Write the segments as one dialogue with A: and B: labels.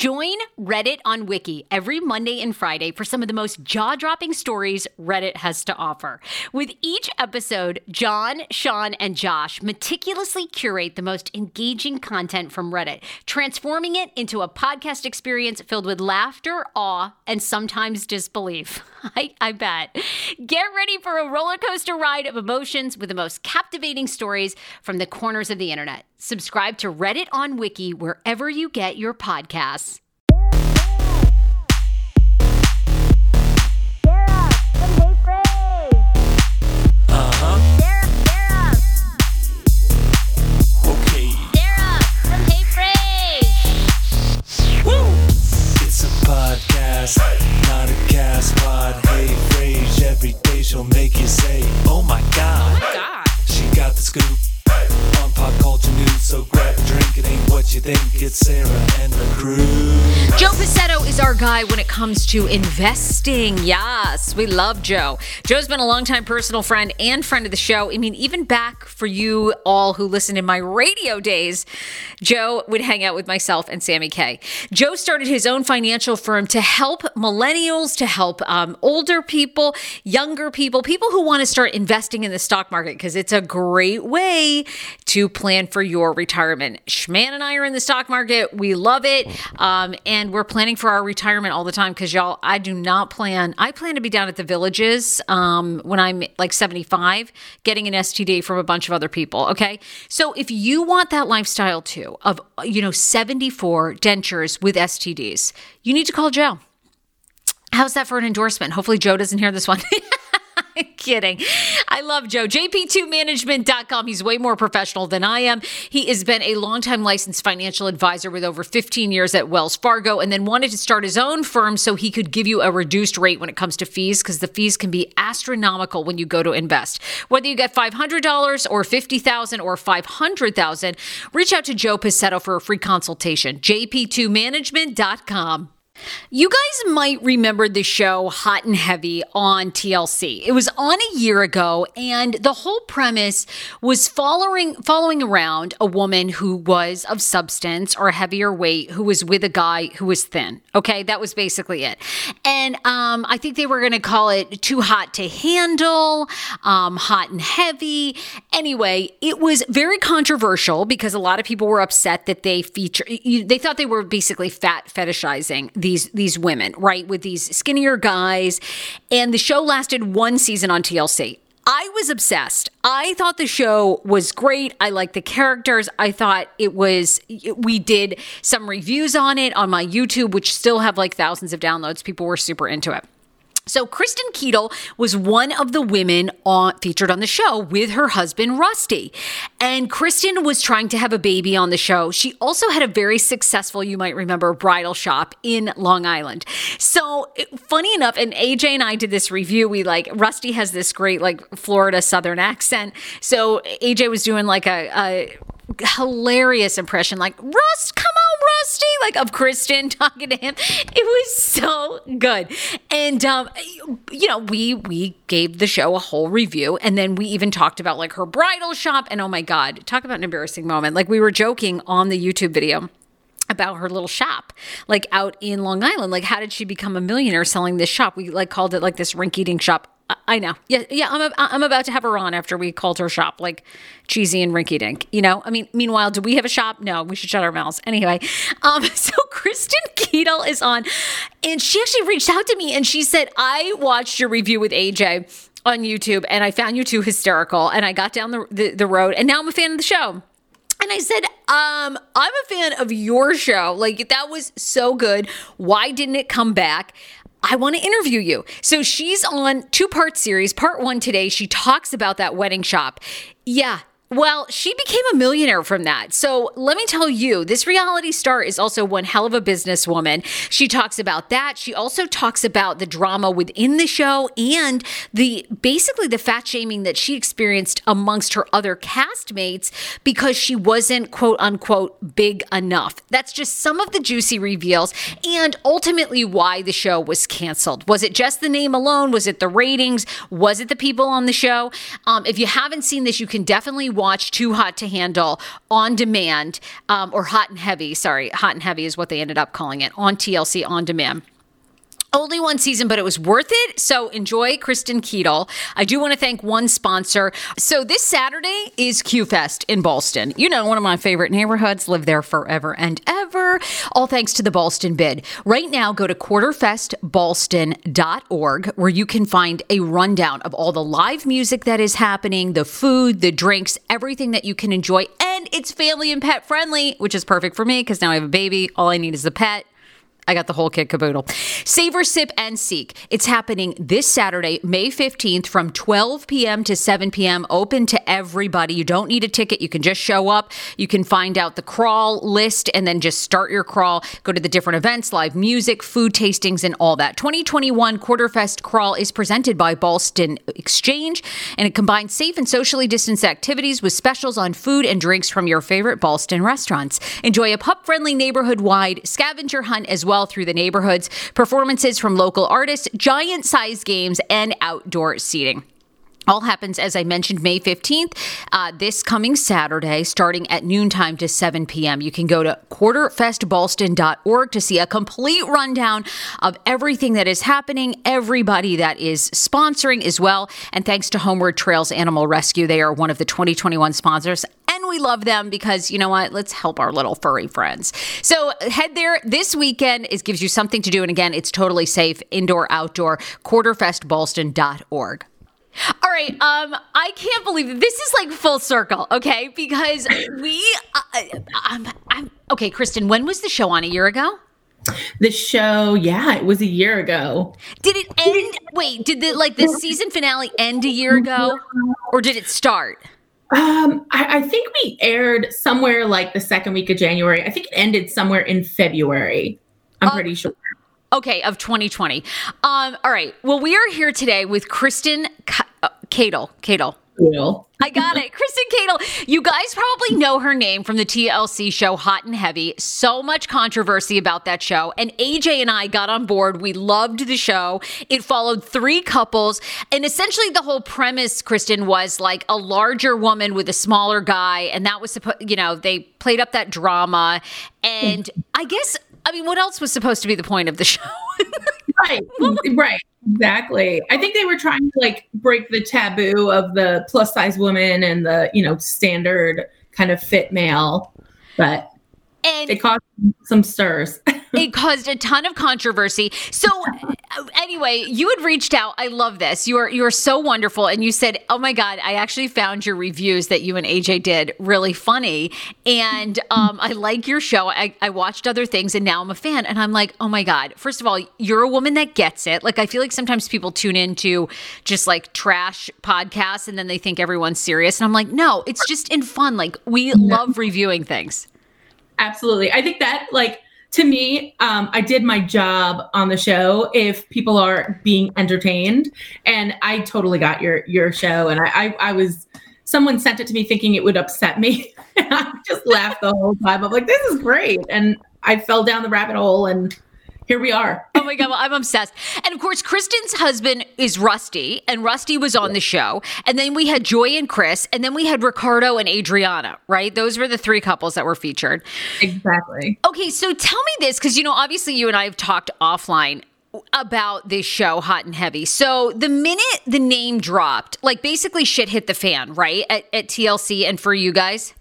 A: Join Reddit on Wiki every Monday and Friday for some of the most jaw dropping stories Reddit has to offer. With each episode, John, Sean, and Josh meticulously curate the most engaging content from Reddit, transforming it into a podcast experience filled with laughter, awe, and sometimes disbelief. I, I bet. Get ready for a roller coaster ride of emotions with the most captivating stories from the corners of the internet. Subscribe to Reddit on Wiki wherever you get your podcasts.
B: Sarah and the crew.
A: Joe our guy when it comes to investing. Yes, we love Joe. Joe's been a longtime personal friend and friend of the show. I mean, even back for you all who listened in my radio days, Joe would hang out with myself and Sammy K. Joe started his own financial firm to help millennials, to help um, older people, younger people, people who want to start investing in the stock market because it's a great way to plan for your retirement. Schman and I are in the stock market. We love it. Um, and we're planning for our retirement all the time because y'all, I do not plan, I plan to be down at the villages um, when I'm like 75, getting an STD from a bunch of other people. Okay. So if you want that lifestyle too, of, you know, 74 dentures with STDs, you need to call Joe. How's that for an endorsement? Hopefully, Joe doesn't hear this one. Kidding. I love Joe. JP2management.com. He's way more professional than I am. He has been a longtime licensed financial advisor with over 15 years at Wells Fargo and then wanted to start his own firm so he could give you a reduced rate when it comes to fees because the fees can be astronomical when you go to invest. Whether you get $500 or 50,000 or 500,000, reach out to Joe Pacetto for a free consultation. JP2management.com. You guys might remember the show Hot and Heavy on TLC. It was on a year ago, and the whole premise was following following around a woman who was of substance or heavier weight, who was with a guy who was thin. Okay, that was basically it. And um, I think they were going to call it Too Hot to Handle, um, Hot and Heavy. Anyway, it was very controversial because a lot of people were upset that they feature. They thought they were basically fat fetishizing these these women, right, with these skinnier guys. And the show lasted one season on TLC. I was obsessed. I thought the show was great. I liked the characters. I thought it was, we did some reviews on it on my YouTube, which still have like thousands of downloads. People were super into it. So Kristin Keadle was one of the women on, featured on the show with her husband Rusty. And Kristin was trying to have a baby on the show. She also had a very successful, you might remember, bridal shop in Long Island. So funny enough, and AJ and I did this review. We like Rusty has this great like Florida Southern accent. So AJ was doing like a, a hilarious impression like Rust, come on, Rusty. like of Kristin talking to him. It was so good. And um, you know, we we gave the show a whole review and then we even talked about like her bridal shop and oh my god, talk about an embarrassing moment. Like we were joking on the YouTube video about her little shop like out in Long Island. Like how did she become a millionaire selling this shop? We like called it like this rinky dink shop I know. Yeah, yeah. I'm a, I'm about to have her on after we called her shop like cheesy and rinky dink. You know. I mean, meanwhile, do we have a shop? No, we should shut our mouths. Anyway, um, so Kristin Keadle is on, and she actually reached out to me and she said, "I watched your review with AJ on YouTube, and I found you too hysterical, and I got down the, the, the road, and now I'm a fan of the show." And I said, um, I'm a fan of your show. Like, that was so good. Why didn't it come back? I want to interview you. So she's on two part series. Part one today, she talks about that wedding shop. Yeah, well, she became a millionaire from that. So let me tell you, this reality star is also one hell of a businesswoman. She talks about that. She also talks about the drama within the show and the basically the fat shaming that she experienced amongst her other castmates because she wasn't quote unquote big enough. That's just some of the juicy reveals and ultimately why the show was canceled. Was it just the name alone? Was it the ratings? Was it the people on the show? Um, if you haven't seen this, you can definitely watch Too Hot to Handle on demand, um, or Hot and Heavy. Sorry, Hot and Heavy is what they ended up calling it on TLC on demand. Only one season, but it was worth it. So enjoy Kristin Keadle. I do want to thank one sponsor. So this Saturday is Q Fest in Ballston. You know, one of my favorite neighborhoods. Live there forever and ever. All thanks to the Ballston BID. Right now, go to quarterfestballston.org where you can find a rundown of all the live music that is happening, the food, the drinks, everything that you can enjoy. And it's family and pet friendly, which is perfect for me because now I have a baby. All I need is a pet. I got the whole kit caboodle. Savor, sip, and seek. It's happening this Saturday, May 15th from 12 p.m. to 7 p.m. Open to everybody. You don't need a ticket. You can just show up. You can find out the crawl list and then just start your crawl. Go to the different events, live music, food tastings, and all that. 2021 Quarterfest Crawl is presented by Ballston Exchange, and it combines safe and socially distanced activities with specials on food and drinks from your favorite Ballston restaurants. Enjoy a pup friendly neighborhood wide scavenger hunt as well through the neighborhoods, performances from local artists, giant size games, and outdoor seating. All happens, as I mentioned, May 15th, uh, this coming Saturday, starting at noontime to 7 p.m. You can go to quarterfestballston.org to see a complete rundown of everything that is happening, everybody that is sponsoring as well. And thanks to Homeward Trails Animal Rescue, they are one of the 2021 sponsors. And we love them because you know what? Let's help our little furry friends. So head there this weekend. It gives you something to do. And again, it's totally safe, indoor, outdoor, quarterfestballston.org. All right, um, I can't believe it. this is like full circle, okay? Because we, uh, I'm, I'm okay. Kristin, when was the show on a year ago?
C: The show, yeah, it was a year ago.
A: Did it end? Wait, did the like the season finale end a year ago, or did it start?
C: Um, I, I think we aired somewhere like the second week of January. I think it ended somewhere in February. I'm
A: Uh,
C: pretty sure.
A: Okay, of 2020. Um, all right. Well, we are here today with Kristin Keadle.
C: Cool.
A: I got it. Kristin Keadle. You guys probably know her name from the TLC show Hot and Heavy. So much controversy about that show. And AJ and I got on board. We loved the show. It followed three couples. And essentially, the whole premise, Kristin, was like a larger woman with a smaller guy. And that was supposed, you know, they played up that drama. And mm. I guess, I mean, what else was supposed to be the point of the show?
C: Right. right. Exactly. I think they were trying to like break the taboo of the plus size woman and the, you know, standard kind of fit male. But
A: and
C: it caused some stirs.
A: it caused a ton of controversy. So uh, anyway, you had reached out. I love this. You are you are so wonderful, and you said, "Oh my God, I actually found your reviews that you and AJ did really funny, and um, I like your show. I, I watched other things, and now I'm a fan." And I'm like, "Oh my God!" First of all, you're a woman that gets it. Like I feel like sometimes people tune into just like trash podcasts, and then they think everyone's serious, and I'm like, "No, it's just in fun. Like we love reviewing things."
C: Absolutely. I think that like to me, um, I did my job on the show if people are being entertained. And I totally got your your show. And I I, I was someone sent it to me thinking it would upset me. I just laughed the whole time. I'm like, this is great. And I fell down the rabbit hole and here we are.
A: oh my god, well, I'm obsessed. And of course, Kristin's husband is Rusty, and Rusty was on the show. And then we had Joy and Chris, and then we had Ricardo and Adriana, right? Those were the three couples that were featured.
C: Exactly.
A: Okay, so tell me this because you know, obviously, you and I have talked offline about this show, Hot and Heavy. So the minute the name dropped, like basically shit hit the fan, right? At, at TLC and for you guys.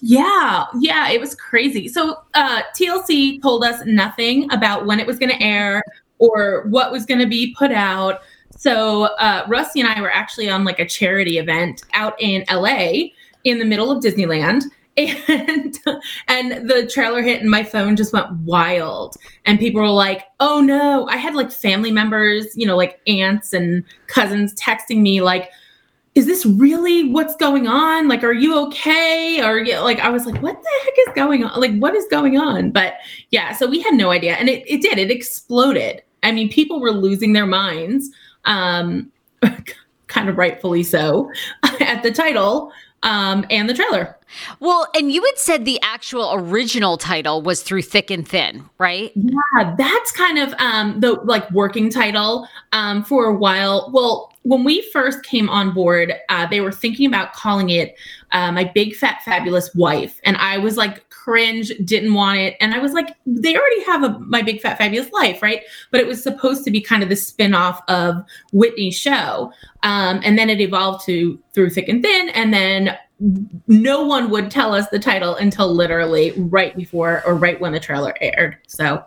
C: Yeah, yeah, it was crazy. So uh, TLC told us nothing about when it was going to air or what was going to be put out. So uh, Rusty and I were actually on like a charity event out in LA in the middle of Disneyland. And and the trailer hit and my phone just went wild. And people were like, "Oh no!" I had like family members, you know, like aunts and cousins texting me like, is this really what's going on? Like, are you okay? Or like, I was like, what the heck is going on? Like, what is going on? But yeah, so we had no idea. And it, it did, it exploded. I mean, people were losing their minds, um, kind of rightfully so, at the title um, and the trailer.
A: Well, and you had said the actual original title was Through Thick and Thin, right?
C: Yeah, that's kind of um, the like working title um, for a while. Well, when we first came on board, uh, they were thinking about calling it uh, My Big Fat Fabulous Wife. And I was like, cringe, didn't want it. And I was like, they already have a My Big Fat Fabulous Life, right? But it was supposed to be kind of the spin off of Whitney's show. Um, and then it evolved to Through Thick and Thin. And then no one would tell us the title until literally right before or right when the trailer aired. So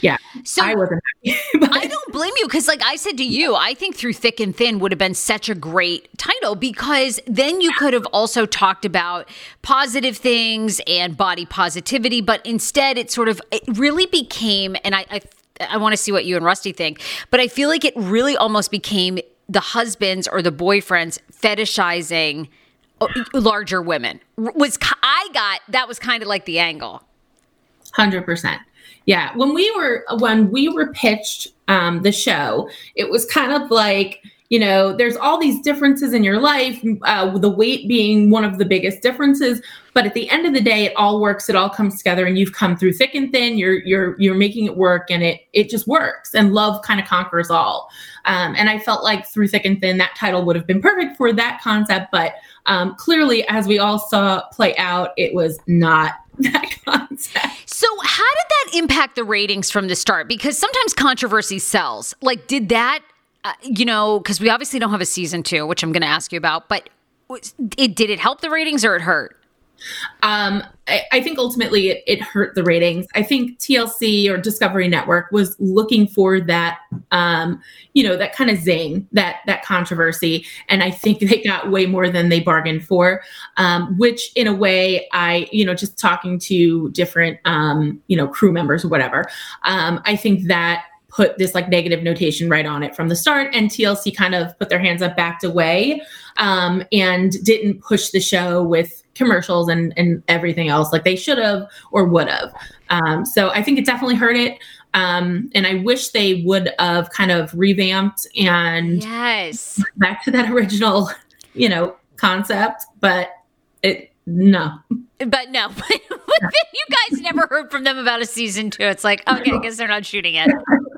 C: yeah.
A: So
C: I wasn't happy.
A: I don't blame you because, like I said to you, I think Through Thick and Thin would have been such a great title because then you could have also talked about positive things and body positivity, but instead it sort of it really became, and I, I, I want to see what you and Rusty think, but I feel like it really almost became the husbands or the boyfriends fetishizing uh, larger women. Was I got that was kind of like the angle.
C: Hundred percent. Yeah, when we were when we were pitched um, the show, it was kind of like you know, there's all these differences in your life, uh, the weight being one of the biggest differences. But at the end of the day, it all works. It all comes together, and you've come through thick and thin. You're you're you're making it work, and it it just works. And love kind of conquers all. Um, and I felt like through thick and thin, that title would have been perfect for that concept. But um, clearly, as we all saw play out, it was not that concept.
A: So, how did that impact the ratings from the start? Because sometimes controversy sells. Like, did that, uh, you know, because we obviously don't have a season two, which I'm going to ask you about, but it did it help the ratings or it hurt?
C: Um, I, I, think ultimately it, it, hurt the ratings. I think TLC or Discovery Network was looking for that, um, you know, that kind of zing, that that controversy, and I think they got way more than they bargained for. Um, which, in a way, I, you know, just talking to different, um, you know, crew members or whatever, um, I think that put this like negative notation right on it from the start and tlc kind of put their hands up backed away um, and didn't push the show with commercials and, and everything else like they should have or would have. Um, so i think it definitely hurt it. Um, and i wish they would have kind of revamped and
A: yes.
C: back to that original you know concept but it no.
A: But no but you guys never heard from them about a season two. It's like okay i guess they're not shooting it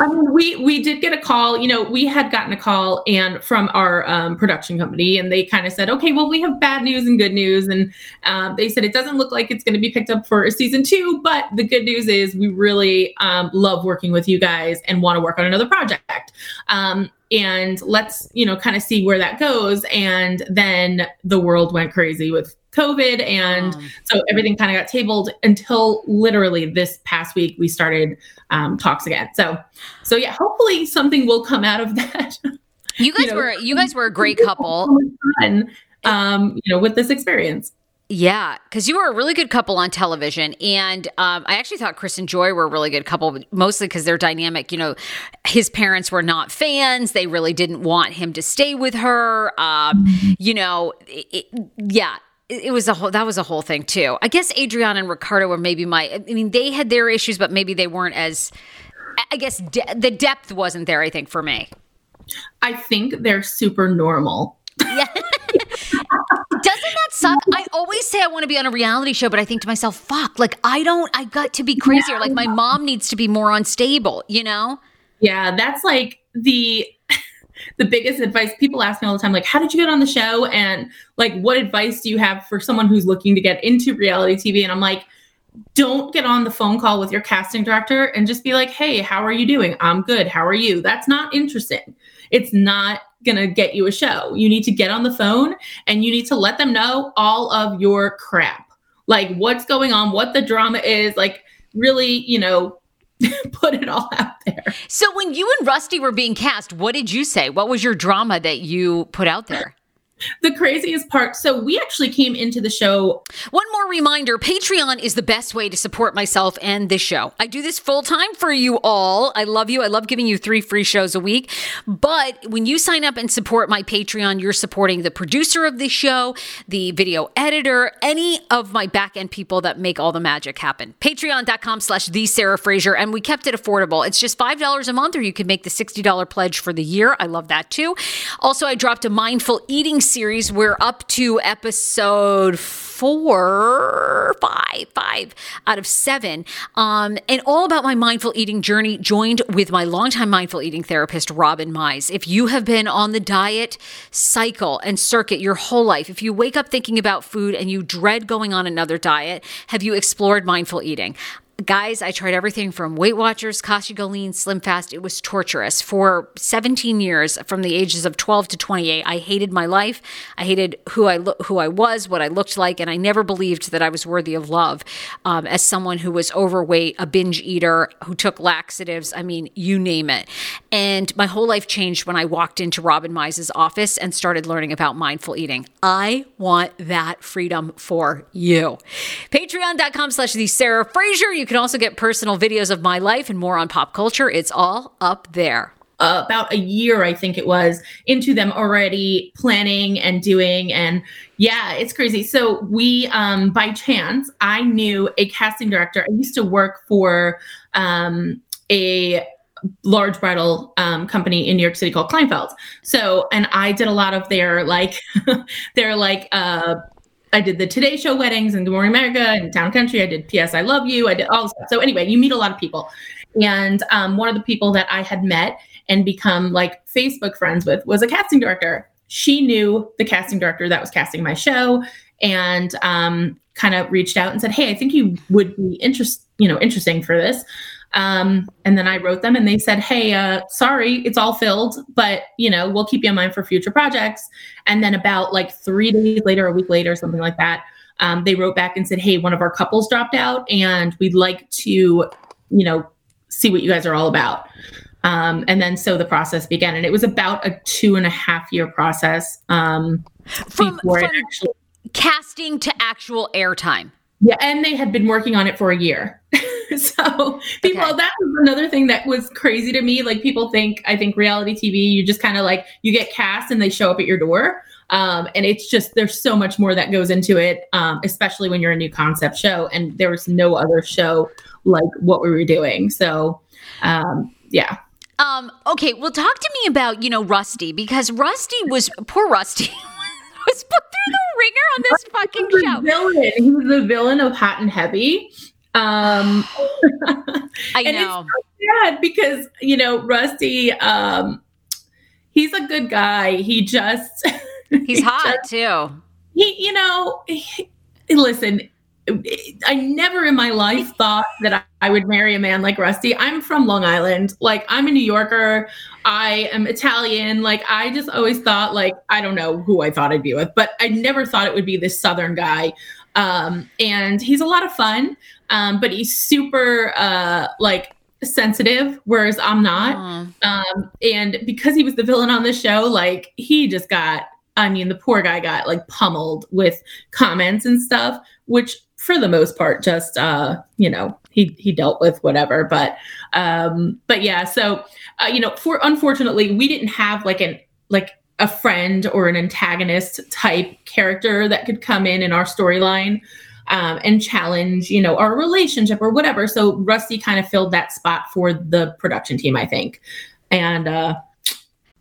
C: I mean, we we did get a call. You know, we had gotten a call and from our um, production company, and they kind of said, "Okay, well, we have bad news and good news." And um, they said it doesn't look like it's going to be picked up for season two, but the good news is we really um, love working with you guys and want to work on another project. Um, and let's you know kind of see where that goes. And then the world went crazy with COVID. And um, so everything kind of got tabled until literally this past week we started um, talks again. So, so yeah, hopefully something will come out of that.
A: You guys you know, were, you guys were a great couple.
C: Fun, um, you know, with this experience.
A: Yeah, because you were a really good couple on television, and um, I actually thought Chris and Joy were a really good couple, mostly because they're dynamic. You know, his parents were not fans; they really didn't want him to stay with her. Um, mm-hmm. You know, it, yeah, it was a whole that was a whole thing too. I guess Adriana and Ricardo were maybe my I mean they had their issues but maybe they weren't as I guess de- the depth wasn't there I think for me.
C: I think they're super normal.
A: Yeah. Doesn't that suck? I always say I want to be on a reality show, but I think to myself, fuck, like I don't, I got to be crazier. Like my mom needs to be more unstable, you know?
C: Yeah, that's like the the biggest advice people ask me all the time like how did you get on the show? And like what advice do you have for someone who's looking to get into reality tv and i'm like don't get on the phone call with your casting director and just be like hey how are you doing? I'm good. How are you that's not interesting. It's not going to get you a show. You need to get on the phone and you need to let them know all of your crap. Like what's going on? What the drama is? Like really you know put it all out there.
A: So when you and Rusty were being cast, what did you say? What was your drama that you put out there?
C: The craziest part. So we actually came into the show
A: one more reminder patreon is the best way to support myself and this show. I do this full time for you all. I love you. I love giving you three free shows a week. But when you sign up and support my patreon you're supporting the producer of the show the video editor any of my back end people that make all the magic happen. Patreon.com slash the sarah fraser and we kept it affordable. It's just five dollars a month or you can make the $60 pledge for the year. I love that too. Also i dropped a mindful eating series. We're up to episode four, five, five out of seven, um, and all about my mindful eating journey. Joined with my longtime mindful eating therapist, Robin Mize. If you have been on the diet cycle and circuit your whole life, if you wake up thinking about food and you dread going on another diet, have you explored mindful eating? Guys, I tried everything from Weight Watchers, Kashi Go Lean, Slim Fast. It was torturous for 17 years, from the ages of 12 to 28. I hated my life. I hated who I lo- who I was, what I looked like, and I never believed that I was worthy of love. Um, as someone who was overweight, a binge eater, who took laxatives, I mean, you name it. And my whole life changed when I walked into Robin Mize's office and started learning about mindful eating. I want that freedom for you. Patreon.com/slash the Sarah Fraser. You can also get personal videos of my life and more on pop culture. It's all up there.
C: Uh, about a year, I think it was, into them already planning and doing. And yeah, it's crazy. So we, um, by chance, I knew a casting director. I used to work for um, a large bridal um, company in New York City called Kleinfeld. So, and I did a lot of their like, their like uh, I did the Today Show weddings and Good Morning America and Town Country. I did P.S. I Love You. I did all. So anyway, you meet a lot of people, and um, one of the people that I had met and become like Facebook friends with was a casting director. She knew the casting director that was casting my show, and um, kind of reached out and said, "Hey, I think you would be interest, you know, interesting for this." Um, and then I wrote them and they said, Hey, uh, sorry, it's all filled, but you know, we'll keep you in mind for future projects. And then about like three days later, a week later, something like that, um, they wrote back and said, Hey, one of our couples dropped out and we'd like to, you know, see what you guys are all about. Um, and then so the process began and it was about a two and a half year process. Um,
A: from, from actually- casting to actual airtime.
C: Yeah. And they had been working on it for a year. so people okay. that was another thing that was crazy to me like people think i think reality tv you just kind of like you get cast and they show up at your door um, and it's just there's so much more that goes into it um, especially when you're a new concept show and there was no other show like what we were doing so um, yeah
A: um, okay well talk to me about you know rusty because rusty was poor rusty was put through the ringer on this fucking show.
C: Villain. He was the villain of Hot and Heavy. Um,
A: I know.
C: It's so because you know Rusty. Um, he's a good guy. He just
A: he's he hot just, too.
C: He, you know, he, listen. I never in my life thought that I, I would marry a man like Rusty. I'm from Long Island. Like I'm a New Yorker. I am Italian. Like I just always thought like I don't know who I thought I'd be with, but I never thought it would be this southern guy. Um, and he's a lot of fun um, but he's super uh, like sensitive, whereas I'm not. Um, and because he was the villain on the show, like he just got, I mean, the poor guy got like pummeled with comments and stuff, which for the most part, just uh, you know, he he dealt with whatever. But um, but yeah, so uh, you know, for unfortunately, we didn't have like an like a friend or an antagonist type character that could come in in our storyline um, and challenge, you know, our relationship or whatever. So Rusty kind of filled that spot for the production team, I think. And uh,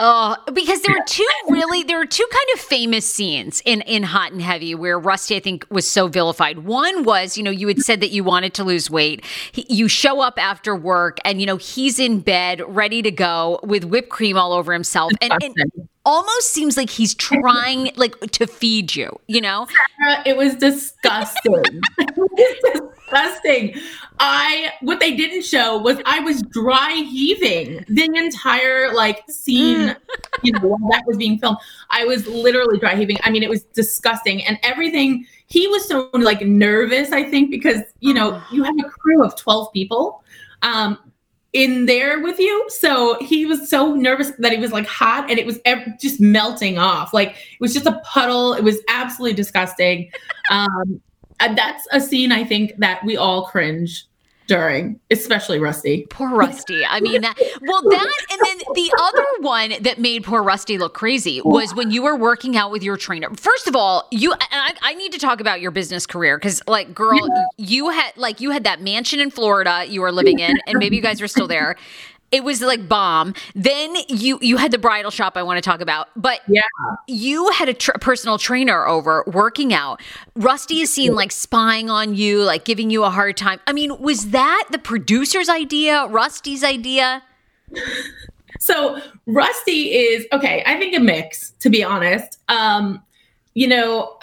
A: Oh, because there were two really there were two kind of famous scenes in in Hot and Heavy where Rusty I think was so vilified. One was, you know, you had said that you wanted to lose weight. He, you show up after work and you know, he's in bed ready to go with whipped cream all over himself and, and almost seems like he's trying like to feed you, you know?
C: Sarah, it was disgusting. it was disgusting. I what they didn't show was I was dry heaving the entire like scene, you know, while that was being filmed. I was literally dry heaving. I mean, it was disgusting. And everything he was so like nervous, I think, because you know, you have a crew of 12 people. Um, in there with you. So he was so nervous that he was like hot and it was ev- just melting off. Like it was just a puddle. It was absolutely disgusting. Um, that's a scene I think that we all cringe during, especially Rusty.
A: Poor Rusty. I mean, that, well, that and then the other one that made poor Rusty look crazy was when you were working out with your trainer. First of all, you and I, I need to talk about your business career because, like, girl, you had like you had that mansion in Florida you were living in, and maybe you guys were still there. It was like bomb. Then you you had the bridal shop I want to talk about, but
C: Yeah.
A: you had a tr- personal trainer over working out. Rusty is seen like spying on you, like giving you a hard time. I mean, was that the producer's idea, Rusty's idea?
C: So Rusty is okay. I think a mix, to be honest. Um, you know,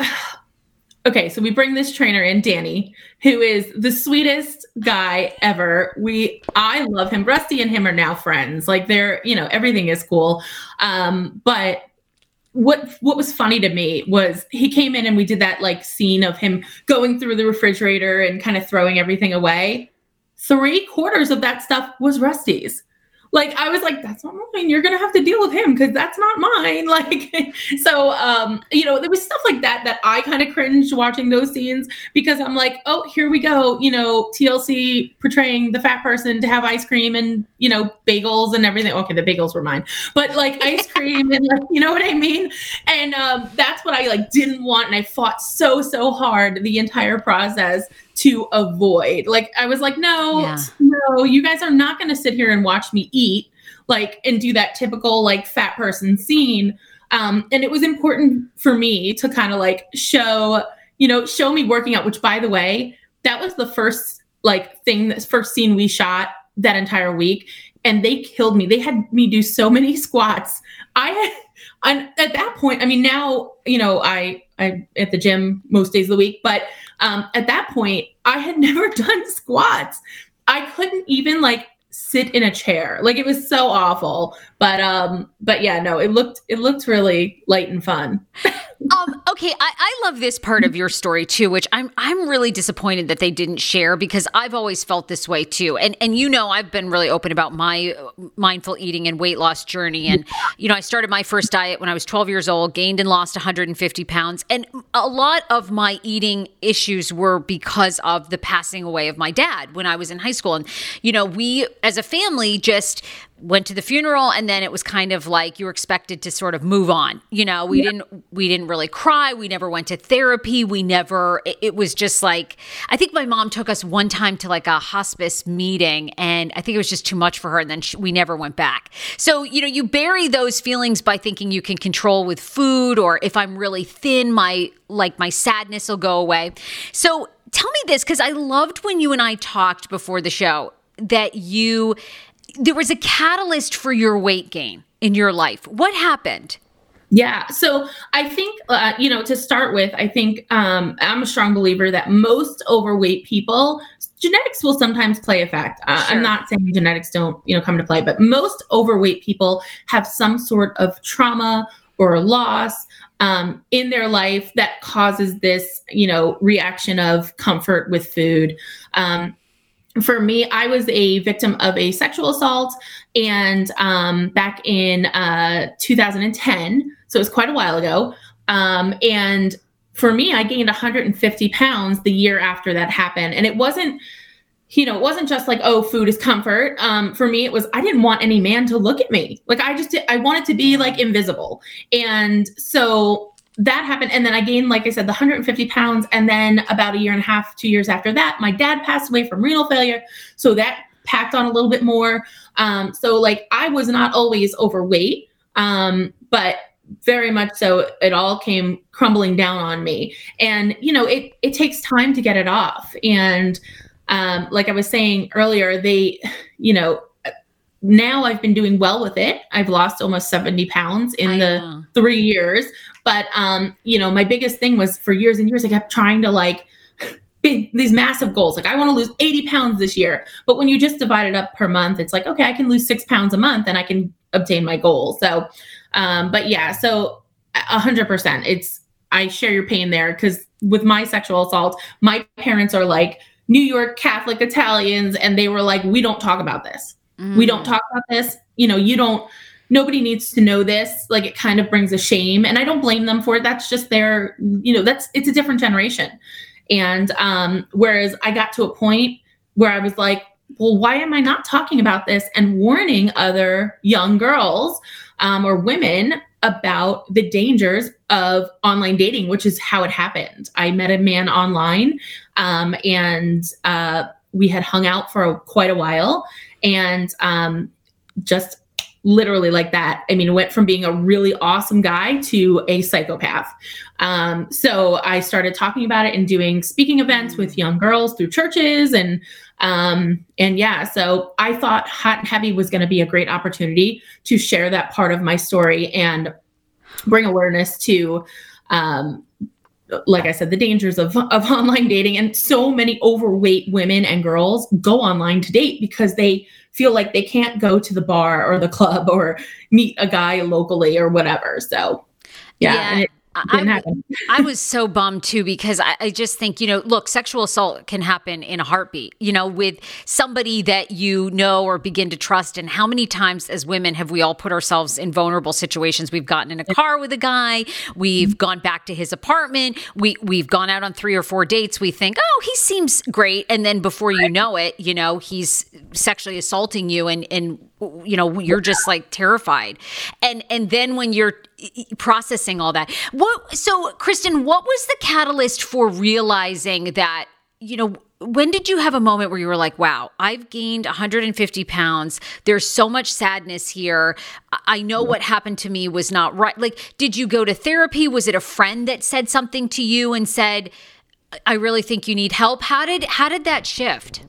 C: okay. So we bring this trainer in, Danny, who is the sweetest guy ever. We, I love him. Rusty and him are now friends. Like they're, you know, everything is cool. Um, but what what was funny to me was he came in and we did that like scene of him going through the refrigerator and kind of throwing everything away. Three quarters of that stuff was Rusty's like I was like, that's not mine. You're gonna have to deal with him because that's not mine. Like, so um, you know, there was stuff like that that I kind of cringed watching those scenes because I'm like, oh, here we go. You know, TLC portraying the fat person to have ice cream and you know bagels and everything. Okay, the bagels were mine, but like ice cream and like you know what I mean. And um, that's what I like didn't want, and I fought so so hard the entire process to avoid. Like I was like, no,
A: Yeah.
C: no, you guys are not going to sit here and watch me eat like and do that typical like fat person scene. Um, and it was important for me to kind of like show, you know, show me working out. Which, by the way, that was the first like thing, this first scene we shot that entire week, and they killed me. They had me do so many squats. I had, and at that point, I mean, now you know, I I at the gym most days of the week, but um, at that point, I had never done squats. I couldn't even like sit in a chair. Like it was so awful. But um, but yeah, no, it looked it looked really light and fun.
A: Um, okay, I, I love this part of your story too, which I'm I'm really disappointed that they didn't share because I've always felt this way too. And and you know I've been really open about my uh, mindful eating and weight loss journey. And you know I started my first diet when I was 12 years old, gained and lost 150 pounds, and a lot of my eating issues were because of the passing away of my dad when I was in high school. And you know we as a family just went to the funeral and then it was kind of like you were expected to sort of move on. You know we didn't we didn't really cry. We never went to therapy. We never it, it was just like i think my mom took us one time to like a hospice meeting and i think it was just too much for her and then she, we never went back. So you know you bury those feelings by thinking you can control with food or if i'm really thin my like my sadness will go away. So tell me this because i loved when you and i talked before the show that you there was a catalyst for your weight gain in your life. What happened?
C: Yeah. So I think, uh, you know, to start with, I think um, I'm a strong believer that most overweight people, genetics will sometimes play a fact. Uh,
A: Sure.
C: I'm not saying genetics don't, you know, come into play, but most overweight people have some sort of trauma or loss um, in their life that causes this, you know, reaction of comfort with food. Um, for me, I was a victim of a sexual assault, and um, back in uh, 2010, so it was quite a while ago. Um, and for me, I gained 150 pounds the year after that happened, and it wasn't, you know, it wasn't just like oh, food is comfort. Um, for me, it was I didn't want any man to look at me. Like I just I wanted to be like invisible, and so that happened. And then i gained like i said the 150 pounds. And then about a year and a half two years after that my dad passed away from renal failure. So that packed on a little bit more. Um, so like i was not always overweight um, but very much so it all came crumbling down on me. And you know it it takes time to get it off. And um, like i was saying earlier they you know now i've been doing well with it. I've lost almost 70 pounds in
A: I
C: the
A: know.
C: three years but um you know my biggest thing was for years and years i kept trying to like big these massive goals. Like i want to lose 80 pounds this year. But when you just divide it up per month it's like okay i can lose six pounds a month and i can obtain my goal so um but yeah so a hundred percent. It's i share your pain there because with my sexual assault my parents are like new york catholic italians and they were like we don't talk about this. We don't talk about this. You know you don't nobody needs to know this like it kind of brings a shame and i don't blame them for it. That's just their you know that's it's a different generation. And um whereas i got to a point where i was like well why am i not talking about this and warning other young girls um, or women about the dangers of online dating which is how it happened. I met a man online um, and uh, we had hung out for quite a while and um, just literally like that. I mean, went from being a really awesome guy to a psychopath. Um, so I started talking about it and doing speaking events with young girls through churches and um, and yeah, so I thought Hot and Heavy was going to be a great opportunity to share that part of my story and bring awareness to um, like I said, the dangers of, of online dating. And so many overweight women and girls go online to date because they feel like they can't go to the bar or the club or meet a guy locally or whatever. So, yeah.
A: Yeah, I- I- was so bummed too because I, I just think, you know, look, sexual assault can happen in a heartbeat, you know, with somebody that you know or begin to trust. And how many times as women have we all put ourselves in vulnerable situations? We've gotten in a car with a guy, we've mm-hmm. gone back to his apartment, we we've gone out on three or four dates. We think, oh, he seems great. And then before you know it, you know, he's sexually assaulting you and and you know you're just like terrified and and then when you're processing all that. What so kristin what was the catalyst for realizing that you know when did you have a moment where you were like wow i've gained 150 pounds. There's so much sadness here. I- know what happened to me was not right. Like did you go to therapy? Was it a friend that said something to you and said i really think you need help how did how did that shift?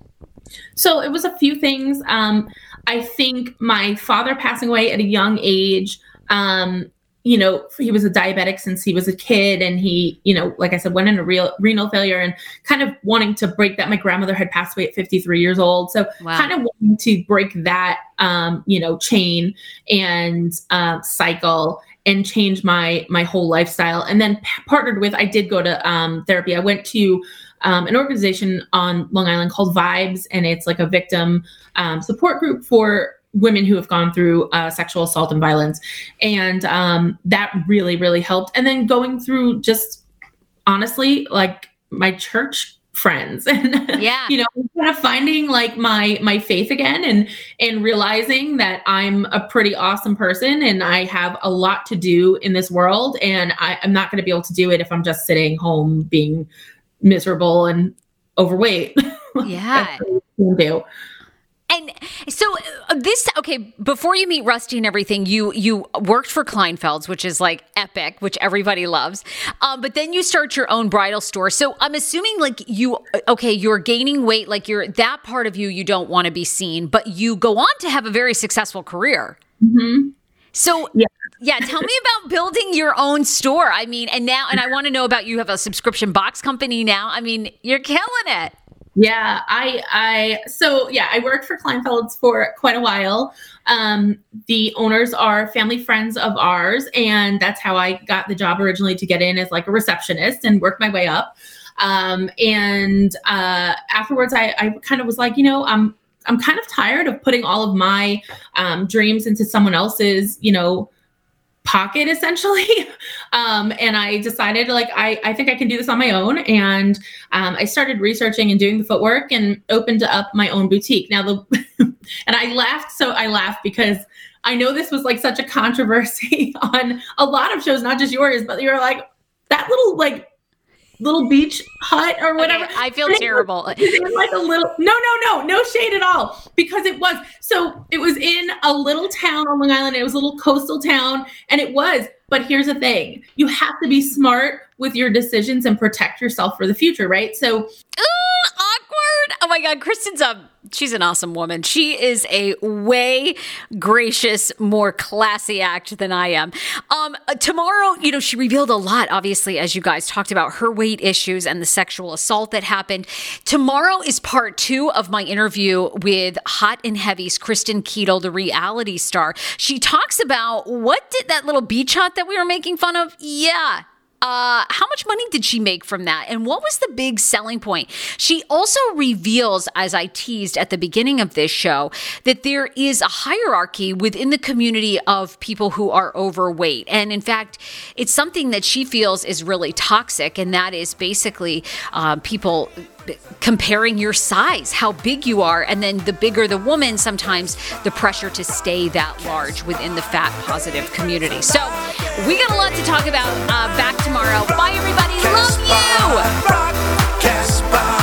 C: So it was a few things. Um, I think my father passing away at a young age. Um, you know, he was a diabetic since he was a kid, and he, you know, like I said, went into real renal failure and kind of wanting to break that. My grandmother had passed away at 53 years old, so
A: Wow.
C: kind of wanting to break that, um, you know, chain and uh, cycle and change my my whole lifestyle. And then p- partnered with, I did go to um, therapy. I went to um, an organization on Long Island called VIBS, and it's like a victim um, support group for women who have gone through uh, sexual assault and violence. And um, that really, really helped. And then going through just honestly, like my church friends and
A: Yeah.
C: you know kind of finding like my my faith again and and realizing that i'm a pretty awesome person and i have a lot to do in this world and I, i'm not going to be able to do it if i'm just sitting home being miserable and overweight
A: yeah
C: do
A: And So uh, this okay. Before you meet Rusty and everything, you you worked for Kleinfeld's, which is like epic, which everybody loves. Um, but then you start your own bridal store. So I'm assuming like you uh, okay, you're gaining weight. Like you're that part of you you don't want to be seen, but you go on to have a very successful career.
C: Mm-hmm.
A: So yeah. yeah, tell me about building your own store. I mean, and now, and I want to know about you have a subscription box company now. I mean, you're killing it.
C: Yeah, I, I, so yeah, I worked for Kleinfeld's for quite a while. Um, the owners are family friends of ours, and that's how I got the job originally to get in as like a receptionist and work my way up. Um, and uh, afterwards, I, I kind of was like, you know, I'm, I'm kind of tired of putting all of my um, dreams into someone else's, you know, pocket essentially. Um, and i decided like I, I think i can do this on my own. And um, i started researching and doing the footwork and opened up my own boutique. Now the and i laughed so i laughed because i know this was like such a controversy on a lot of shows not just yours but you're like that little like little beach hut or whatever.
A: Okay, I feel terrible.
C: it was like a little no, no, no, no shade at all. Because it was so it was in a little town on Long Island. It was a little coastal town, and it was. But here's the thing: you have to be smart with your decisions and protect yourself for the future, right? So
A: awkward. Oh my God, Kristin's a she's an awesome woman. She is a way gracious, more classy act than I am. Um, tomorrow, you know, she revealed a lot, obviously, as you guys talked about her weight issues and the sexual assault that happened. Tomorrow is part two of my interview with Hot and Heavy's Kristin Keadle, the reality star. She talks about what did that little beach hut that we were making fun of? Yeah, uh, how much money did she make from that? And what was the big selling point? She also reveals, as I teased at the beginning of this show, that there is a hierarchy within the community of people who are overweight. And in fact, it's something that she feels is really toxic. And that is basically uh, people comparing your size, how big you are, and then the bigger the woman, sometimes the pressure to stay that large within the fat positive community. So we got a lot to talk about. Uh, back tomorrow. Bye, everybody. Love you.